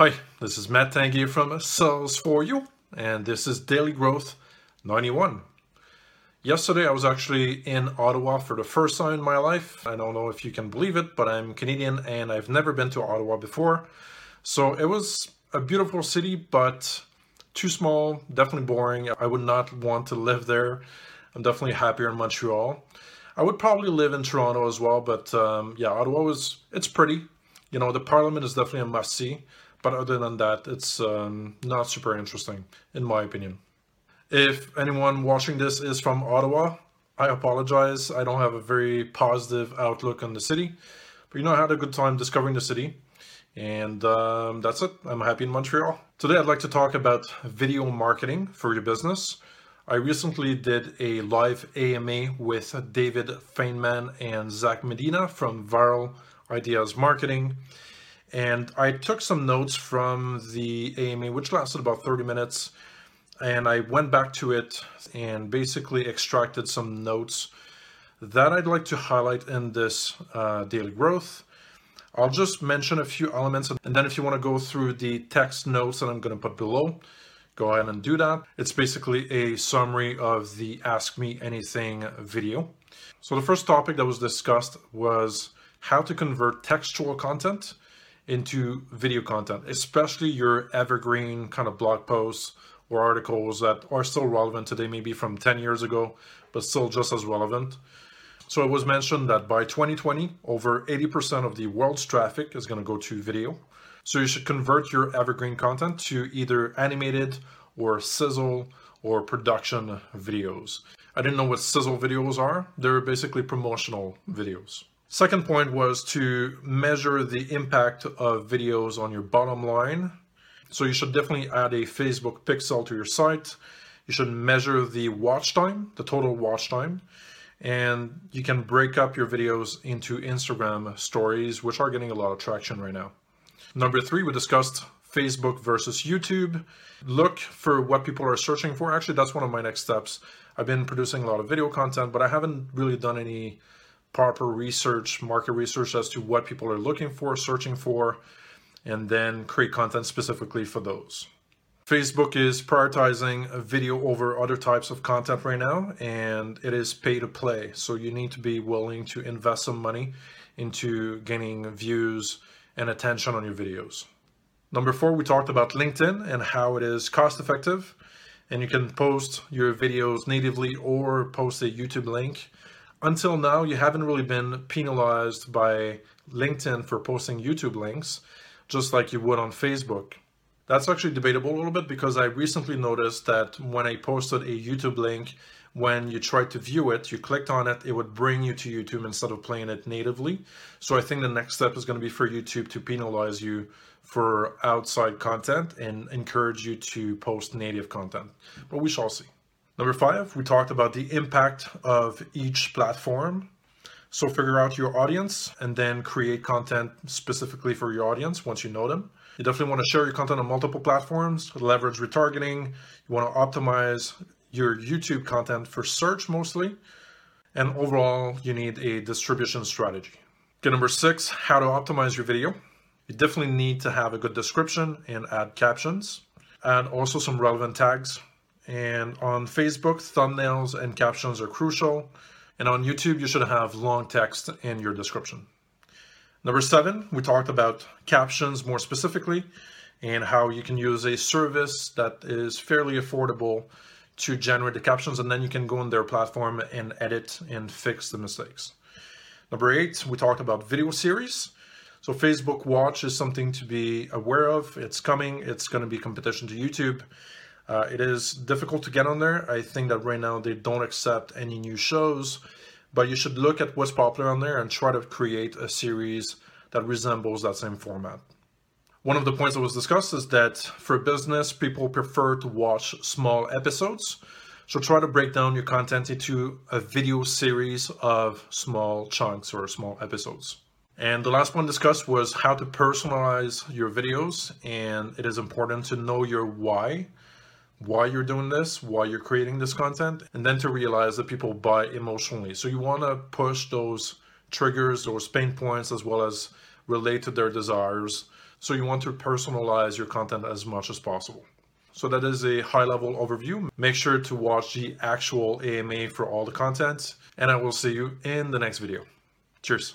Hi, this is Matt Tangier from Sales for You, and this is Daily Growth 91. Yesterday, I was actually in Ottawa for the first time in my life. I don't know if you can believe it, but I'm Canadian and I've never been to Ottawa before. So it was a beautiful city, but too small, definitely boring. I would not want to live there. I'm definitely happier in Montreal. I would probably live in Toronto as well, but um, yeah, Ottawa was, it's pretty. You know, the parliament is definitely a must see. But other than that, it's um, not super interesting, in my opinion. If anyone watching this is from Ottawa, I apologize. I don't have a very positive outlook on the city. But you know, I had a good time discovering the city. And um, that's it. I'm happy in Montreal. Today, I'd like to talk about video marketing for your business. I recently did a live AMA with David Feynman and Zach Medina from Viral Ideas Marketing. And I took some notes from the AMA, which lasted about 30 minutes. And I went back to it and basically extracted some notes that I'd like to highlight in this uh, daily growth. I'll just mention a few elements and then if you want to go through the text notes that I'm going to put below, go ahead and do that. It's basically a summary of the Ask Me Anything video. So the first topic that was discussed was how to convert textual content into video content, especially your evergreen kind of blog posts or articles that are still relevant today, maybe from 10 years ago, but still just as relevant. So it was mentioned that by 2020, over 80% of the world's traffic is going to go to video. So you should convert your evergreen content to either animated or sizzle or production videos. I didn't know what sizzle videos are. They're basically promotional videos. Second point was to measure the impact of videos on your bottom line. So you should definitely add a Facebook pixel to your site. You should measure the watch time, the total watch time. And you can break up your videos into Instagram stories, which are getting a lot of traction right now. Number three, we discussed Facebook versus YouTube. Look for what people are searching for. Actually, that's one of my next steps. I've been producing a lot of video content, but I haven't really done any proper research, market research as to what people are looking for, searching for, and then create content specifically for those. Facebook is prioritizing video over other types of content right now, and it is pay to play. So you need to be willing to invest some money into gaining views and attention on your videos. Number four, we talked about LinkedIn and how it is cost effective. And you can post your videos natively or post a YouTube link until now, you haven't really been penalized by LinkedIn for posting YouTube links, just like you would on Facebook. That's actually debatable a little bit because I recently noticed that when I posted a YouTube link, when you tried to view it, you clicked on it, it would bring you to YouTube instead of playing it natively. So I think the next step is going to be for YouTube to penalize you for outside content and encourage you to post native content. But we shall see. Number five, we talked about the impact of each platform. So figure out your audience and then create content specifically for your audience once you know them. You definitely want to share your content on multiple platforms, leverage retargeting. You want to optimize your YouTube content for search mostly. And overall, you need a distribution strategy. Okay, number six, how to optimize your video. You definitely need to have a good description and add captions. Add also some relevant tags and on Facebook, thumbnails and captions are crucial. And on YouTube, you should have long text in your description. Number seven, we talked about captions more specifically and how you can use a service that is fairly affordable to generate the captions and then you can go on their platform and edit and fix the mistakes. Number eight, we talked about video series. So Facebook Watch is something to be aware of. It's coming. It's going to be competition to YouTube. Uh, it is difficult to get on there. I think that right now they don't accept any new shows, but you should look at what's popular on there and try to create a series that resembles that same format. One of the points that was discussed is that for business, people prefer to watch small episodes. So try to break down your content into a video series of small chunks or small episodes. And the last one discussed was how to personalize your videos. And it is important to know your why why you're doing this, why you're creating this content, and then to realize that people buy emotionally. So you want to push those triggers, those pain points, as well as relate to their desires So you want to personalize your content as much as possible. So that is a high level overview. Make sure to watch the actual AMA for all the content and I will see you in the next video. Cheers.